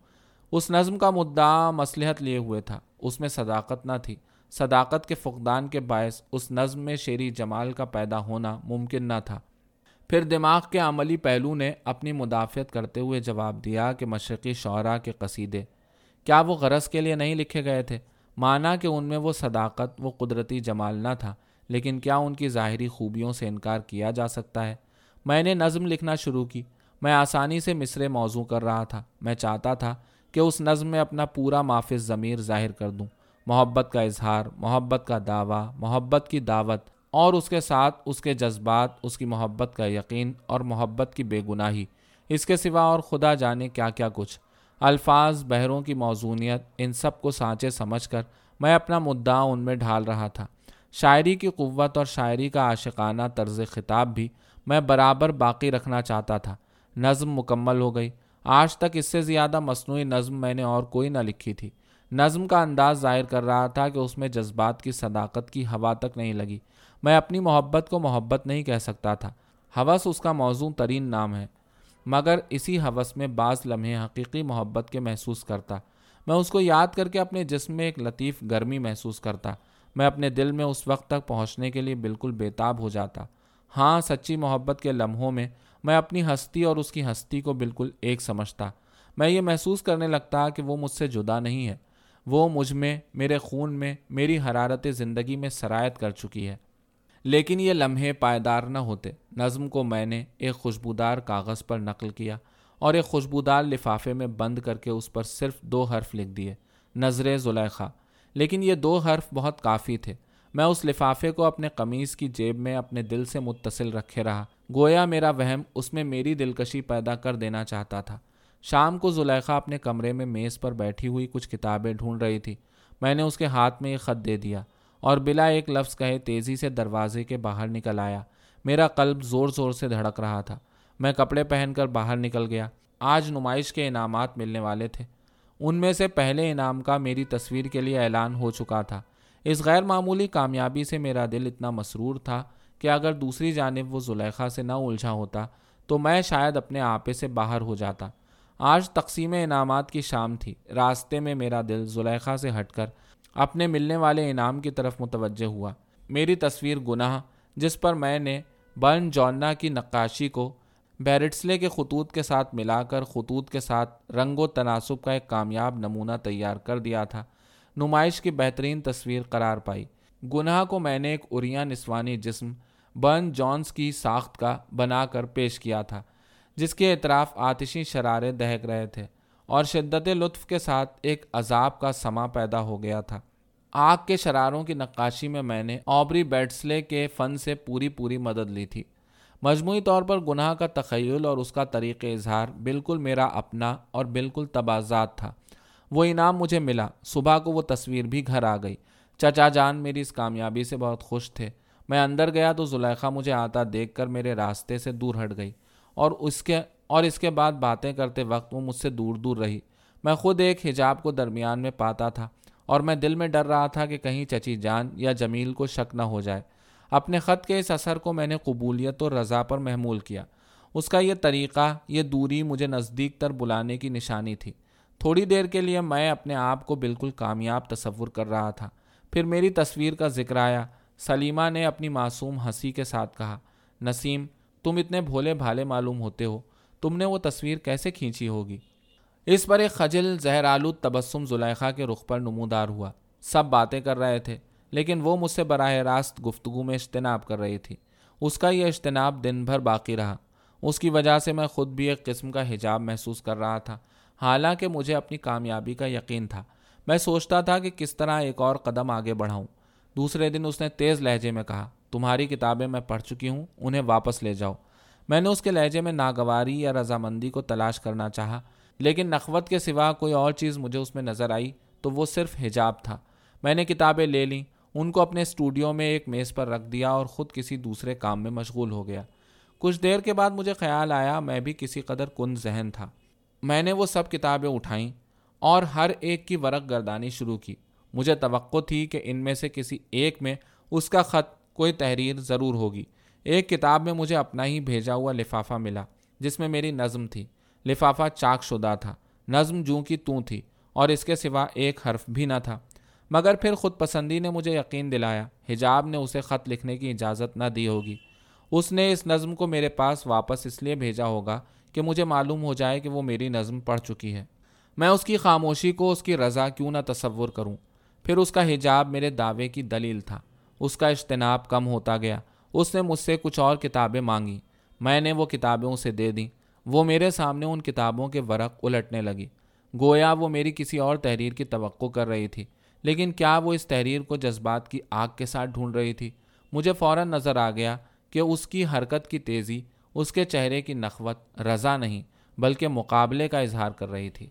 S1: اس نظم کا مدعا مصلحت لیے ہوئے تھا۔ اس میں صداقت نہ تھی۔ صداقت کے فقدان کے باعث اس نظم میں شیری جمال کا پیدا ہونا ممکن نہ تھا۔ پھر دماغ کے عملی پہلو نے اپنی مدافعت کرتے ہوئے جواب دیا کہ مشرقی شعراء کے قصیدے کیا وہ غرض کے لیے نہیں لکھے گئے تھے؟ مانا کہ ان میں وہ صداقت، وہ قدرتی جمال نہ تھا، لیکن کیا ان کی ظاہری خوبیوں سے انکار کیا جا سکتا ہے؟ میں نے نظم لکھنا شروع کی۔ میں آسانی سے مصرے موضوع کر رہا تھا۔ میں چاہتا تھا کہ اس نظم میں اپنا پورا معافذ ضمیر ظاہر کر دوں۔ محبت کا اظہار، محبت کا دعویٰ، محبت کی دعوت، اور اس کے ساتھ اس کے جذبات، اس کی محبت کا یقین اور محبت کی بے گناہی۔ اس کے سوا اور خدا جانے کیا کیا کچھ۔ الفاظ، بہروں کی موضوعیت ان سب کو سانچے سمجھ کر میں اپنا مدعا ان میں ڈھال رہا تھا۔ شاعری کی قوت اور شاعری کا عاشقانہ طرز خطاب بھی میں برابر باقی رکھنا چاہتا تھا۔ نظم مکمل ہو گئی۔ آج تک اس سے زیادہ مصنوعی نظم میں نے اور کوئی نہ لکھی تھی۔ نظم کا انداز ظاہر کر رہا تھا کہ اس میں جذبات کی صداقت کی ہوا تک نہیں لگی۔ میں اپنی محبت کو محبت نہیں کہہ سکتا تھا۔ حوث اس کا موضوع ترین نام ہے۔ مگر اسی حوث میں بعض لمحے حقیقی محبت کے محسوس کرتا۔ میں اس کو یاد کر کے اپنے جسم میں ایک لطیف گرمی محسوس کرتا۔ میں اپنے دل میں اس وقت تک پہنچنے کے لیے بالکل بےتاب ہو جاتا۔ ہاں سچی محبت کے لمحوں میں میں اپنی ہستی اور اس کی ہستی کو بالکل ایک سمجھتا۔ میں یہ محسوس کرنے لگتا کہ وہ مجھ سے جدا نہیں ہے۔ وہ مجھ میں، میرے خون میں، میری حرارت زندگی میں سرایت کر چکی ہے۔ لیکن یہ لمحے پائیدار نہ ہوتے۔ نظم کو میں نے ایک خوشبودار کاغذ پر نقل کیا اور ایک خوشبودار لفافے میں بند کر کے اس پر صرف دو حرف لکھ دیے، نظر زلیخا لیکن یہ دو حرف بہت کافی تھے۔ میں اس لفافے کو اپنے قمیض کی جیب میں اپنے دل سے متصل رکھے رہا۔ گویا میرا وہم اس میں میری دلکشی پیدا کر دینا چاہتا تھا۔ شام کو زلیخا اپنے کمرے میں میز پر بیٹھی ہوئی کچھ کتابیں ڈھونڈ رہی تھی۔ میں نے اس کے ہاتھ میں یہ خط دے دیا۔ اور بلا ایک لفظ کہے تیزی سے دروازے کے باہر نکل آیا۔ میرا قلب زور زور سے دھڑک رہا تھا۔ میں کپڑے پہن کر باہر نکل گیا۔ آج نمائش کے انعامات ملنے والے تھے۔ ان میں سے پہلے انعام کا میری تصویر کے لیے اعلان ہو چکا تھا۔ اس غیر معمولی کامیابی سے میرا دل اتنا مسرور تھا کہ اگر دوسری جانب وہ زلیخا سے نہ الجھا ہوتا تو میں شاید اپنے آپے سے باہر ہو جاتا۔ آج تقسیم انعامات کی شام تھی۔ راستے میں میرا دل زلیخا سے ہٹ کر اپنے ملنے والے انعام کی طرف متوجہ ہوا۔ میری تصویر گناہ، جس پر میں نے برن جونا کی نقاشی کو بیرٹسلے کے خطوط کے ساتھ ملا کر خطوط کے ساتھ رنگ و تناسب کا ایک کامیاب نمونہ تیار کر دیا تھا، نمائش کی بہترین تصویر قرار پائی۔ گناہ کو میں نے ایک اریا نسوانی جسم برن جونس کی ساخت کا بنا کر پیش کیا تھا، جس کے اطراف آتشی شرارے دہک رہے تھے۔ اور شدت لطف کے ساتھ ایک عذاب کا سما پیدا ہو گیا تھا۔ آگ کے شراروں کی نقاشی میں میں نے آبری بیٹسلے کے فن سے پوری پوری مدد لی تھی۔ مجموعی طور پر گناہ کا تخیل اور اس کا طریق اظہار بالکل میرا اپنا اور بالکل تبازات تھا۔ وہ انعام مجھے ملا۔ صبح کو وہ تصویر بھی گھر آ گئی۔ چچا جان میری اس کامیابی سے بہت خوش تھے۔ میں اندر گیا تو زلیخا مجھے آتا دیکھ کر میرے راستے سے دور ہٹ گئی اور اس کے اور اس کے بعد باتیں کرتے وقت وہ مجھ سے دور دور رہی۔ میں خود ایک حجاب کو درمیان میں پاتا تھا اور میں دل میں ڈر رہا تھا کہ کہیں چچی جان یا جمیل کو شک نہ ہو جائے۔ اپنے خط کے اس اثر کو میں نے قبولیت اور رضا پر محمول کیا۔ اس کا یہ طریقہ، یہ دوری مجھے نزدیک تر بلانے کی نشانی تھی۔ تھوڑی دیر کے لیے میں اپنے آپ کو بالکل کامیاب تصور کر رہا تھا۔ پھر میری تصویر کا ذکر آیا۔ سلیمہ نے اپنی معصوم ہنسی کے ساتھ کہا، نسیم، تم اتنے بھولے بھالے معلوم ہوتے ہو۔ تم نے وہ تصویر کیسے کھینچی ہوگی؟ اس پر ایک خجل زہر آلود تبسم زلیخا کے رخ پر نمودار ہوا۔ سب باتیں کر رہے تھے، لیکن وہ مجھ سے براہ راست گفتگو میں اجتناب کر رہی تھی۔ اس کا یہ اجتناب دن بھر باقی رہا۔ اس کی وجہ سے میں خود بھی ایک قسم کا حجاب محسوس کر رہا تھا۔ حالانکہ مجھے اپنی کامیابی کا یقین تھا۔ میں سوچتا تھا کہ کس طرح ایک اور قدم آگے بڑھاؤں۔ دوسرے دن اس نے تیز لہجے میں کہا، تمہاری کتابیں میں پڑھ چکی ہوں، انہیں واپس لے جاؤ۔ میں نے اس کے لہجے میں ناگواری یا رضامندی کو تلاش کرنا چاہا، لیکن نخوت کے سوا کوئی اور چیز مجھے اس میں نظر آئی تو وہ صرف حجاب تھا۔ میں نے کتابیں لے لیں، ان کو اپنے اسٹوڈیو میں ایک میز پر رکھ دیا اور خود کسی دوسرے کام میں مشغول ہو گیا۔ کچھ دیر کے بعد مجھے خیال آیا میں بھی کسی قدر کن ذہن تھا۔ میں نے وہ سب کتابیں اٹھائیں اور ہر ایک کی ورق گردانی شروع کی۔ مجھے توقع تھی کہ ان میں سے کسی ایک میں اس کا خط کوئی تحریر ضرور ہوگی۔ ایک کتاب میں مجھے اپنا ہی بھیجا ہوا لفافہ ملا، جس میں میری نظم تھی۔ لفافہ چاک شدہ تھا، نظم جوں کی توں تھی، اور اس کے سوا ایک حرف بھی نہ تھا۔ مگر پھر خود پسندی نے مجھے یقین دلایا، حجاب نے اسے خط لکھنے کی اجازت نہ دی ہوگی۔ اس نے اس نظم کو میرے پاس واپس اس لیے بھیجا ہوگا کہ مجھے معلوم ہو جائے کہ وہ میری نظم پڑھ چکی ہے۔ میں اس کی خاموشی کو، اس کی رضا کیوں نہ تصور کروں؟ پھر اس کا حجاب میرے دعوے کی دلیل تھا۔ اس کا اجتناب کم ہوتا گیا۔ اس نے مجھ سے کچھ اور کتابیں مانگی میں نے وہ کتابیں اسے دے دیں۔ وہ میرے سامنے ان کتابوں کے ورق الٹنے لگی گویا وہ میری کسی اور تحریر کی توقع کر رہی تھی، لیکن کیا وہ اس تحریر کو جذبات کی آگ کے ساتھ ڈھونڈ رہی تھی؟ مجھے فوراً نظر آ گیا کہ اس کی حرکت کی تیزی، اس کے چہرے کی نخوت رضا نہیں، بلکہ مقابلے کا اظہار کر رہی تھی۔